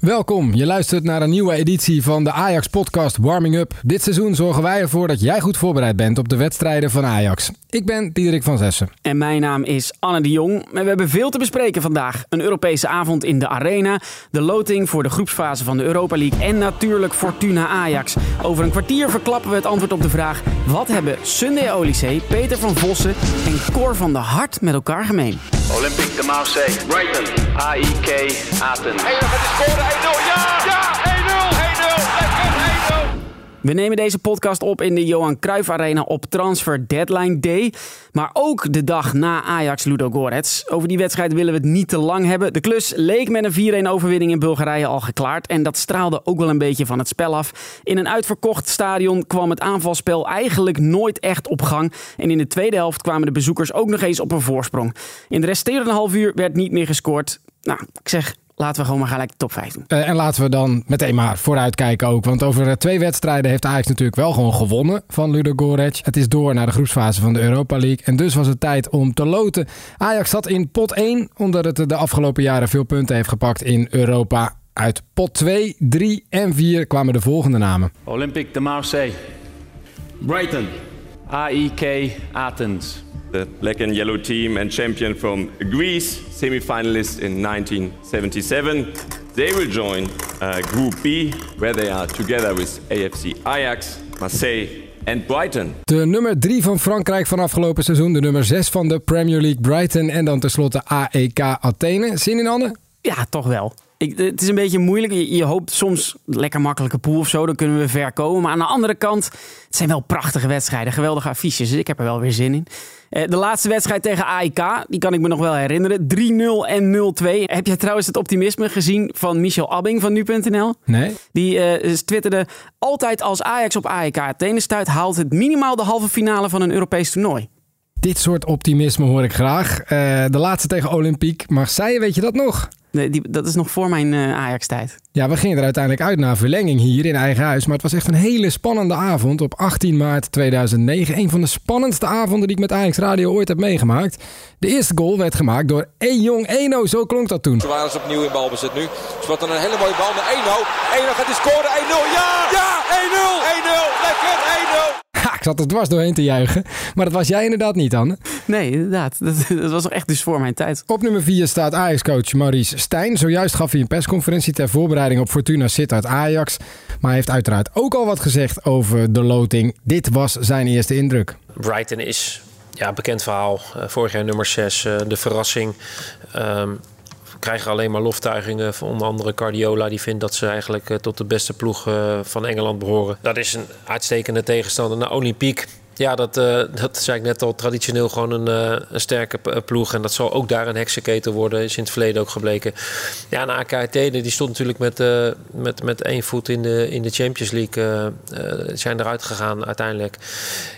Welkom, je luistert naar een nieuwe editie van de Ajax-podcast Warming Up. Dit seizoen zorgen wij ervoor dat jij goed voorbereid bent op de wedstrijden van Ajax. Ik ben Diederik van Zessen. En mijn naam is Anne de Jong. En we hebben veel te bespreken vandaag. Een Europese avond in de Arena, de loting voor de groepsfase van de Europa League en natuurlijk Fortuna Ajax. Over een kwartier verklappen we het antwoord op de vraag... wat hebben Sunday Olysee, Peter van Vossen en Cor van der Hart met elkaar gemeen? Olympique de Marseille. Brighton. AIK Athens. Hey, het is 1-0. Ja! Ja! 1-0! 1-0! Lekker 1-0! We nemen deze podcast op in de Johan Cruijff Arena op Transfer Deadline Day. Maar ook de dag na Ajax Ludo Gorets. Over die wedstrijd willen we het niet te lang hebben. De klus leek met een 4-1 overwinning in Bulgarije al geklaard. En dat straalde ook wel een beetje van het spel af. In een uitverkocht stadion kwam het aanvalspel eigenlijk nooit echt op gang. En in de tweede helft kwamen de bezoekers ook nog eens op een voorsprong. In de resterende half uur werd niet meer gescoord. Nou, ik zeg, Laten we gewoon maar gelijk de top 5 doen. Uh, en laten we dan meteen maar vooruitkijken ook. Want over uh, twee wedstrijden heeft Ajax natuurlijk wel gewoon gewonnen van Ludo Goretz. Het is door naar de groepsfase van de Europa League. En dus was het tijd om te loten. Ajax zat in pot 1, omdat het de afgelopen jaren veel punten heeft gepakt in Europa. Uit pot 2, 3 en 4 kwamen de volgende namen. Olympique de Marseille. Brighton. AIK Athens. The black and yellow team and champion from Greece, semi-finalist in 1977. They will join uh, Group B, where they are together with AFC Ajax, Marseille en Brighton. De nummer 3 van Frankrijk van afgelopen seizoen, de nummer 6 van de Premier League Brighton en dan tenslotte AEK Athene. Zin in Anne? Ja, toch wel. Ik, het is een beetje moeilijk. Je, je, hoopt soms lekker makkelijke pool of zo. Dan kunnen we ver komen. Maar aan de andere kant, het zijn wel prachtige wedstrijden. Geweldige affiches. Dus ik heb er wel weer zin in. Uh, de laatste wedstrijd tegen AIK, die kan ik me nog wel herinneren. 3-0 en 0-2. Heb jij trouwens het optimisme gezien van Michel Abbing van nu.nl? Nee. Die uh, twitterde... Altijd als Ajax op AIK Athene stuit... haalt het minimaal de halve finale van een Europees toernooi. Dit soort optimisme hoor ik graag. Uh, de laatste tegen Olympique. Marseille, weet je dat nog? Nee, die, dat is nog voor mijn uh, Ajax-tijd. Ja, we gingen er uiteindelijk uit naar verlenging hier in eigen huis. Maar het was echt een hele spannende avond op 18 maart 2009. Een van de spannendste avonden die ik met Ajax Radio ooit heb meegemaakt. De eerste goal werd gemaakt door Ejong Eno. Zo klonk dat toen. Ze waren ze opnieuw in balbezit nu. Ze wordt dan een hele mooie bal naar Eno. Eno gaat hij scoren. 1-0. Ja! Ja! 1-0! 1-0! Lekker! 1-0! Ha, ik zat er dwars doorheen te juichen. Maar dat was jij inderdaad niet, Anne. Nee, inderdaad. Dat, dat was echt dus voor mijn tijd. Op nummer 4 staat Ajax-coach Maurice Stijn. Zojuist gaf hij een persconferentie ter voorbereiding op Fortuna Sittard Ajax. Maar hij heeft uiteraard ook al wat gezegd over de loting. Dit was zijn eerste indruk. Brighton is ja, bekend verhaal. Uh, vorig jaar nummer 6, uh, de verrassing. Um, krijgen alleen maar loftuigingen van onder andere Cardiola. Die vindt dat ze eigenlijk uh, tot de beste ploeg van Engeland behoren. Dat is een uitstekende tegenstander naar Olympique. Ja, dat, uh, dat zei ik net al. Traditioneel gewoon een, uh, een sterke ploeg. En dat zal ook daar een heksenketel worden. Is in het verleden ook gebleken. Ja, en AKT die stond natuurlijk met, met, met één voet in de, in de Champions League. zijn eruit gegaan uiteindelijk.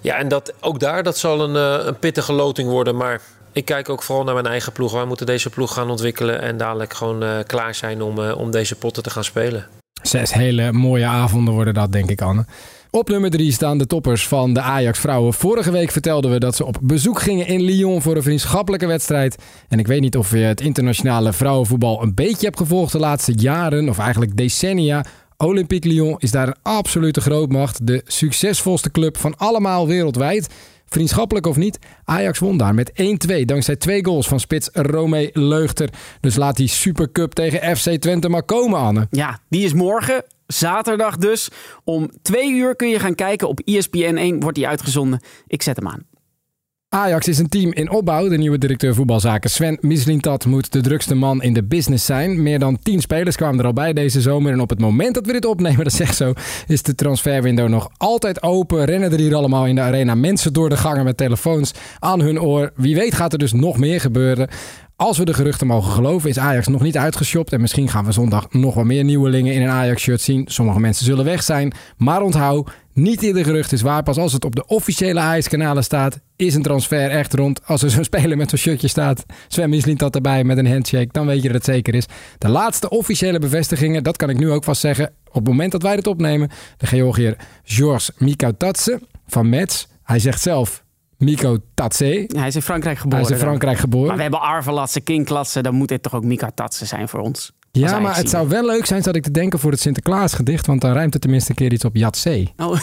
Ja, en dat, ook daar dat zal een, een pittige loting worden. Maar ik kijk ook vooral naar mijn eigen ploeg. Wij moeten deze ploeg gaan ontwikkelen en dadelijk gewoon klaar zijn om, om deze potten te gaan spelen. Zes hele mooie avonden worden dat, denk ik, Anne. Op nummer 3 staan de toppers van de Ajax vrouwen. Vorige week vertelden we dat ze op bezoek gingen in Lyon voor een vriendschappelijke wedstrijd. En ik weet niet of je het internationale vrouwenvoetbal een beetje hebt gevolgd de laatste jaren, of eigenlijk decennia. Olympique Lyon is daar een absolute grootmacht. De succesvolste club van allemaal wereldwijd. Vriendschappelijk of niet, Ajax won daar met 1-2 dankzij twee goals van spits Romee Leugter. Dus laat die Supercup tegen FC Twente maar komen, Anne. Ja, die is morgen. Zaterdag dus. Om twee uur kun je gaan kijken. Op ESPN 1 wordt die uitgezonden. Ik zet hem aan. Ajax is een team in opbouw. De nieuwe directeur voetbalzaken Sven Mislintat moet de drukste man in de business zijn. Meer dan 10 spelers kwamen er al bij deze zomer. En op het moment dat we dit opnemen, dat zegt zo, is de transferwindow nog altijd open. Rennen er hier allemaal in de arena mensen door de gangen met telefoons aan hun oor. Wie weet gaat er dus nog meer gebeuren. Als we de geruchten mogen geloven, is Ajax nog niet uitgeshopt. En misschien gaan we zondag nog wel meer nieuwelingen in een Ajax-shirt zien. Sommige mensen zullen weg zijn. Maar onthoud, niet ieder gerucht is waar. Pas als het op de officiële Ajax-kanalen staat, is een transfer echt rond. Als er zo'n speler met zo'n shirtje staat, Sven dat erbij met een handshake, dan weet je dat het zeker is. De laatste officiële bevestigingen, dat kan ik nu ook vast zeggen. Op het moment dat wij dit opnemen, de Georgiër Georges Mikautadze van Metz. Hij zegt zelf, Miko Tatse. Hij is in Frankrijk geboren. Hij is in Frankrijk geboren. Maar we hebben Arvelatse, Kinklatse. Dan moet dit toch ook Mika Tatse zijn voor ons. Ja, maar het zou wel leuk zijn, zat ik te denken, voor het Sinterklaasgedicht. Want dan ruimt het tenminste een keer iets op Jatzee. Oh,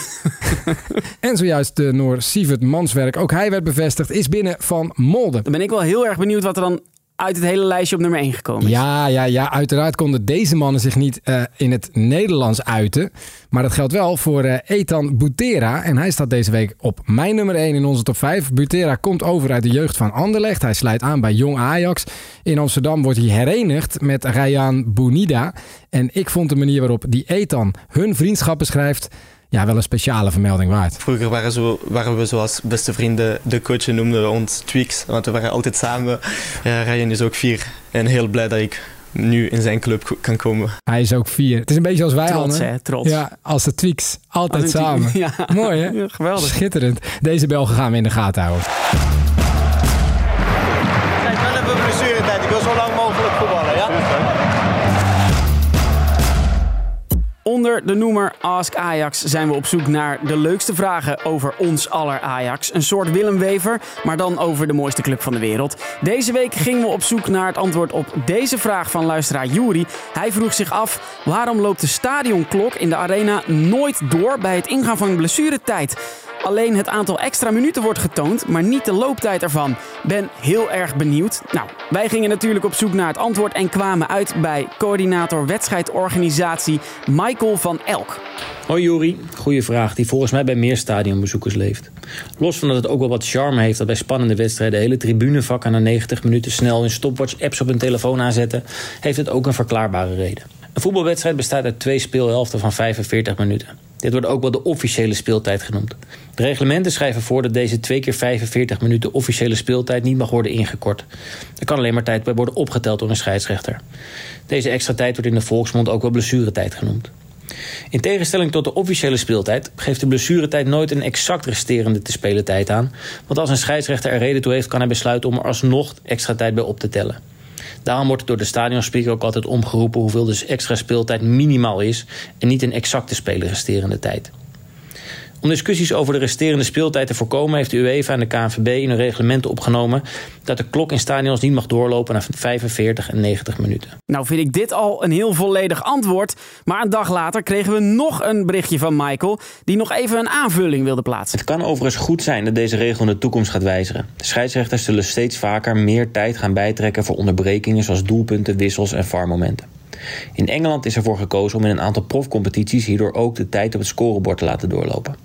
En zojuist de Noor Sievert Manswerk. Ook hij werd bevestigd, is binnen van Molde. dan ben ik wel heel erg benieuwd wat er dan uit het hele lijstje op nummer 1 gekomen. Ja, ja, ja. Uiteraard konden deze mannen zich niet eh, in het Nederlands uiten. Maar dat geldt wel voor eh, Ethan Butera. En hij staat deze week op mijn nummer 1 in onze top 5. Butera komt over uit de jeugd van Anderlecht. Hij sluit aan bij Jong Ajax. In Amsterdam wordt hij herenigd met Ryan Bounida. En ik vond de manier waarop die Ethan hun vriendschap beschrijft... ja, wel een speciale vermelding waard. Vroeger waren, zo, waren we zoals beste vrienden. De coach noemde ons Tweaks, want we waren altijd samen. Ja, Ryan is ook vier en heel blij dat ik nu in zijn club kan komen. Hij is ook vier. Het is een beetje als wij, Trots, hè? Trots. Ja, als de Tweaks. Altijd Als samen. Ja. Mooi, hè? Ja, geweldig. Schitterend. Deze Belgen gaan we in de gaten houden. De noemer Ask Ajax zijn we op zoek naar de leukste vragen over ons aller Ajax. Een soort Willem Wever, maar dan over de mooiste club van de wereld. Deze week gingen we op zoek naar het antwoord op deze vraag van luisteraar Juri. Hij vroeg zich af waarom loopt de stadionklok in de arena nooit door bij het ingaan van blessuretijd? Alleen het aantal extra minuten wordt getoond, maar niet de looptijd ervan. Ben heel erg benieuwd. Nou, wij gingen natuurlijk op zoek naar het antwoord en kwamen uit bij coördinator wedstrijdorganisatie Michael van Elk. Hoi Juri, goede vraag die volgens mij bij meer stadionbezoekers leeft. Los van dat het ook wel wat charme heeft dat bij spannende wedstrijden hele tribunevakken na 90 minuten snel hun stopwatch-apps op hun telefoon aanzetten, heeft het ook een verklaarbare reden. Een voetbalwedstrijd bestaat uit twee speelhelften van 45 minuten. Dit wordt ook wel de officiële speeltijd genoemd. De reglementen schrijven voor dat deze twee keer 45 minuten officiële speeltijd niet mag worden ingekort. Er kan alleen maar tijd bij worden opgeteld door een scheidsrechter. Deze extra tijd wordt in de volksmond ook wel blessuretijd genoemd. In tegenstelling tot de officiële speeltijd geeft de blessuretijd nooit een exact resterende te spelen tijd aan. Want als een scheidsrechter er reden toe heeft, kan hij besluiten om er alsnog extra tijd bij op te tellen. Daarom wordt door de stadionspeaker ook altijd omgeroepen hoeveel dus extra speeltijd minimaal is en niet een exacte spelen resterende tijd. Om discussies over de resterende speeltijd te voorkomen, heeft de UEFA en de KNVB in hun reglementen opgenomen dat de klok in stadions niet mag doorlopen na 45 en 90 minuten. Nou vind ik dit al een heel volledig antwoord. Maar een dag later kregen we nog een berichtje van Michael... die nog even een aanvulling wilde plaatsen. Het kan overigens goed zijn dat deze regel in de toekomst gaat wijzigen. De scheidsrechters zullen steeds vaker meer tijd gaan bijtrekken voor onderbrekingen zoals doelpunten, wissels en VAR-momenten. In Engeland is ervoor gekozen om in een aantal profcompetities hierdoor ook de tijd op het scorebord te laten doorlopen.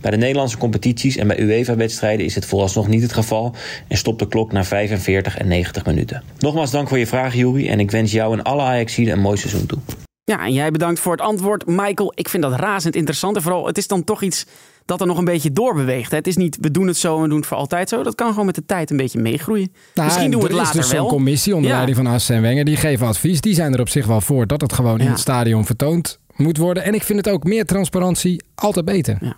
Bij de Nederlandse competities en bij UEFA-wedstrijden is dit vooralsnog niet het geval en stopt de klok na 45 en 90 minuten. Nogmaals dank voor je vraag, Juri, en ik wens jou en alle Ajaxiden een mooi seizoen toe. Ja, en jij bedankt voor het antwoord. Michael, ik vind dat razend interessant. En vooral, het is dan toch iets dat er nog een beetje doorbeweegt. Het is niet, we doen het zo en we doen het voor altijd zo. Dat kan gewoon met de tijd een beetje meegroeien. Nou, Misschien doen we er het is later dus zo'n wel. commissie onder Ja. leiding van Arsène Wenger. Die geven advies. Die zijn er op zich wel voor dat het gewoon in Ja. het stadion vertoond moet worden. En ik vind het ook meer transparantie altijd beter.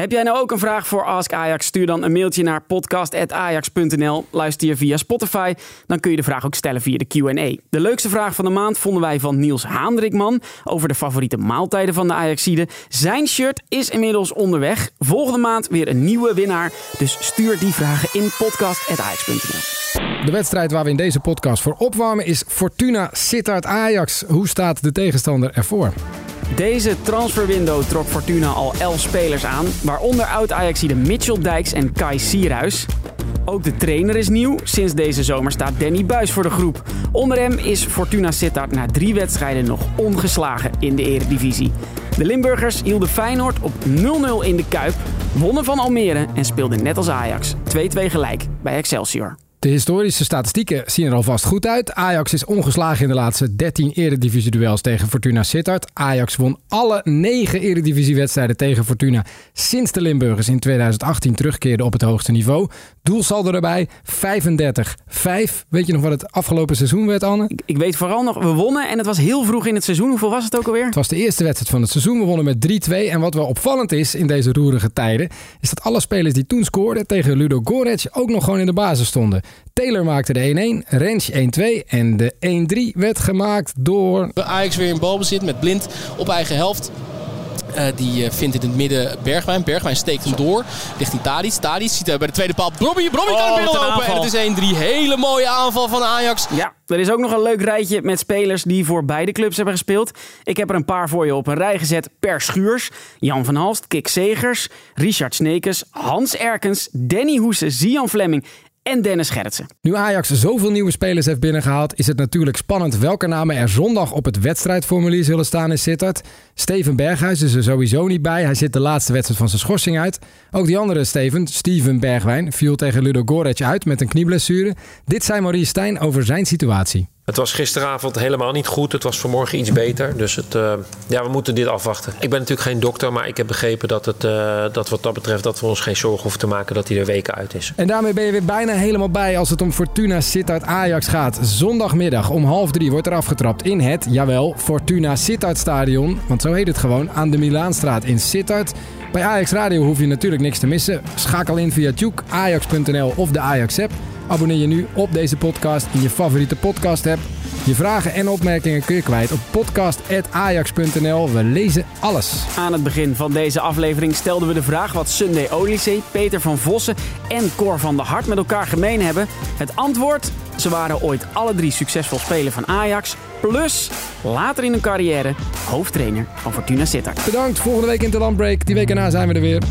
Heb jij nou ook een vraag voor Ask Ajax? Stuur dan een mailtje naar podcast.ajax.nl. Luister je via Spotify, dan kun je de vraag ook stellen via de Q&A. De leukste vraag van de maand vonden wij van Niels Haandrikman over de favoriete maaltijden van de Ajaxide. Zijn shirt is inmiddels onderweg. Volgende maand weer een nieuwe winnaar. Dus stuur die vragen in podcast.ajax.nl. De wedstrijd waar we in deze podcast voor opwarmen is Fortuna Sittard Ajax. Hoe staat de tegenstander ervoor? Deze transferwindow trok Fortuna al 11 spelers aan, waaronder oud-Ajaxide Mitchell Dijks en Kai Sierhuis. Ook de trainer is nieuw. Sinds deze zomer staat Danny Buis voor de groep. Onder hem is Fortuna Sittard na drie wedstrijden nog ongeslagen in de eredivisie. De Limburgers hielden Feyenoord op 0-0 in de Kuip, wonnen van Almere en speelden net als Ajax 2-2 gelijk bij Excelsior. De historische statistieken zien er alvast goed uit. Ajax is ongeslagen in de laatste 13 eredivisie-duels tegen Fortuna Sittard. Ajax won alle 9 eredivisiewedstrijden tegen Fortuna sinds de Limburgers in 2018 terugkeerden op het hoogste niveau. Doelsaldo erbij 35-5. Weet je nog wat het afgelopen seizoen werd, Anne? Ik, ik weet vooral nog, we wonnen en het was heel vroeg in het seizoen. Hoeveel was het ook alweer? Het was de eerste wedstrijd van het seizoen. We wonnen met 3-2. En wat wel opvallend is in deze roerige tijden... is dat alle spelers die toen scoorden tegen Ludo Goretz ook nog gewoon in de basis stonden. Taylor maakte de 1-1, Rens 1-2 en de 1-3 werd gemaakt door... Ajax weer in balbezit met Blind op eigen helft. Eh, die eh, vindt in het midden Bergwijn. Bergwijn steekt hem door richting Tadic. Tadic ziet hij bij de tweede paal Brobby. Brobby Oh, kan er een binnen lopen. En aanval. het is 1-3. Hele mooie aanval van Ajax. Ja, er is ook nog een leuk rijtje met spelers die voor beide clubs hebben gespeeld. Ik heb er een paar voor je op een rij gezet per schuurs. Jan van Halst, Kik Segers, Richard Snekes, Hans Erkens, Danny Hoese, Zian Fleming en Dennis Gerritsen. Nu Ajax zoveel nieuwe spelers heeft binnengehaald, is het natuurlijk spannend welke namen er zondag op het wedstrijdformulier zullen staan in Sittard. Steven Berghuis is er sowieso niet bij. Hij zit de laatste wedstrijd van zijn schorsing uit. Ook die andere Steven, Steven Bergwijn, viel tegen Ludo Goretz uit met een knieblessure. Dit zei Maurice Stijn over zijn situatie. Het was gisteravond helemaal niet goed. Het was vanmorgen iets beter. Dus het, eh, ja, we moeten dit afwachten. Ik ben natuurlijk geen dokter, maar ik heb begrepen dat, het, eh, dat wat dat betreft... dat we ons geen zorgen hoeven te maken dat hij er weken uit is. En daarmee ben je weer bijna helemaal bij als het om Fortuna Sittard Ajax gaat. Zondagmiddag om half drie wordt er afgetrapt in het, jawel, Fortuna Sittard Stadion. Want zo heet het gewoon, aan de Milaanstraat in Sittard. Bij Ajax Radio hoef je natuurlijk niks te missen. Schakel in via Tjoek, Ajax.nl of de Ajax-app. Abonneer je nu op deze podcast in je favoriete podcast-app. Je vragen en opmerkingen kun je kwijt op podcast.ajax.nl. We lezen alles. Aan het begin van deze aflevering stelden we de vraag wat Sunday Odyssey, Peter van Vossen en Cor van der Hart met elkaar gemeen hebben. Het antwoord? Ze waren ooit alle drie succesvol speler van Ajax. Plus, later in hun carrière, hoofdtrainer van Fortuna Sittard. Bedankt, volgende week in de Landbreak. Die week erna zijn we er weer.